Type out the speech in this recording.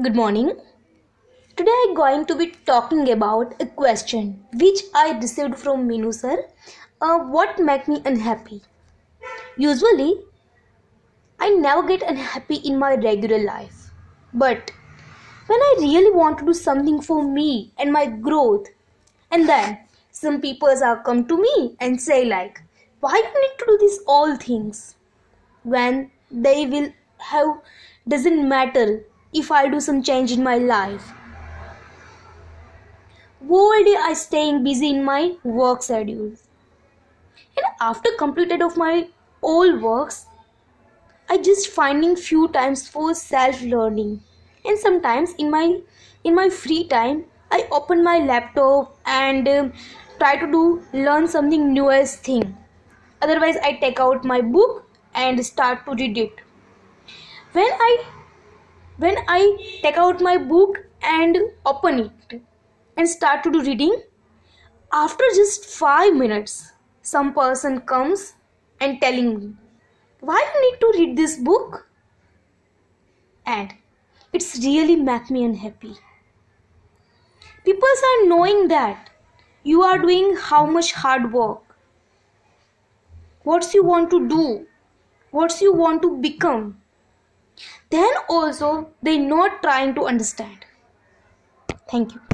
Good morning. Today I'm going to be talking about a question which I received from Minu sir. Uh, what make me unhappy? Usually, I never get unhappy in my regular life. But when I really want to do something for me and my growth, and then some people are come to me and say like, why you need to do these all things when they will have doesn't matter if I do some change in my life. Whole day I staying busy in my work schedule. And after completed of my all works, I just finding few times for self learning. And sometimes in my in my free time, I open my laptop and um, try to do learn something newest thing. Otherwise, I take out my book and start to read it. When I when I take out my book and open it and start to do reading, after just five minutes, some person comes and telling me, why you need to read this book? And it's really make me unhappy. People are knowing that you are doing how much hard work. What you want to do, what you want to become then also they not trying to understand. Thank you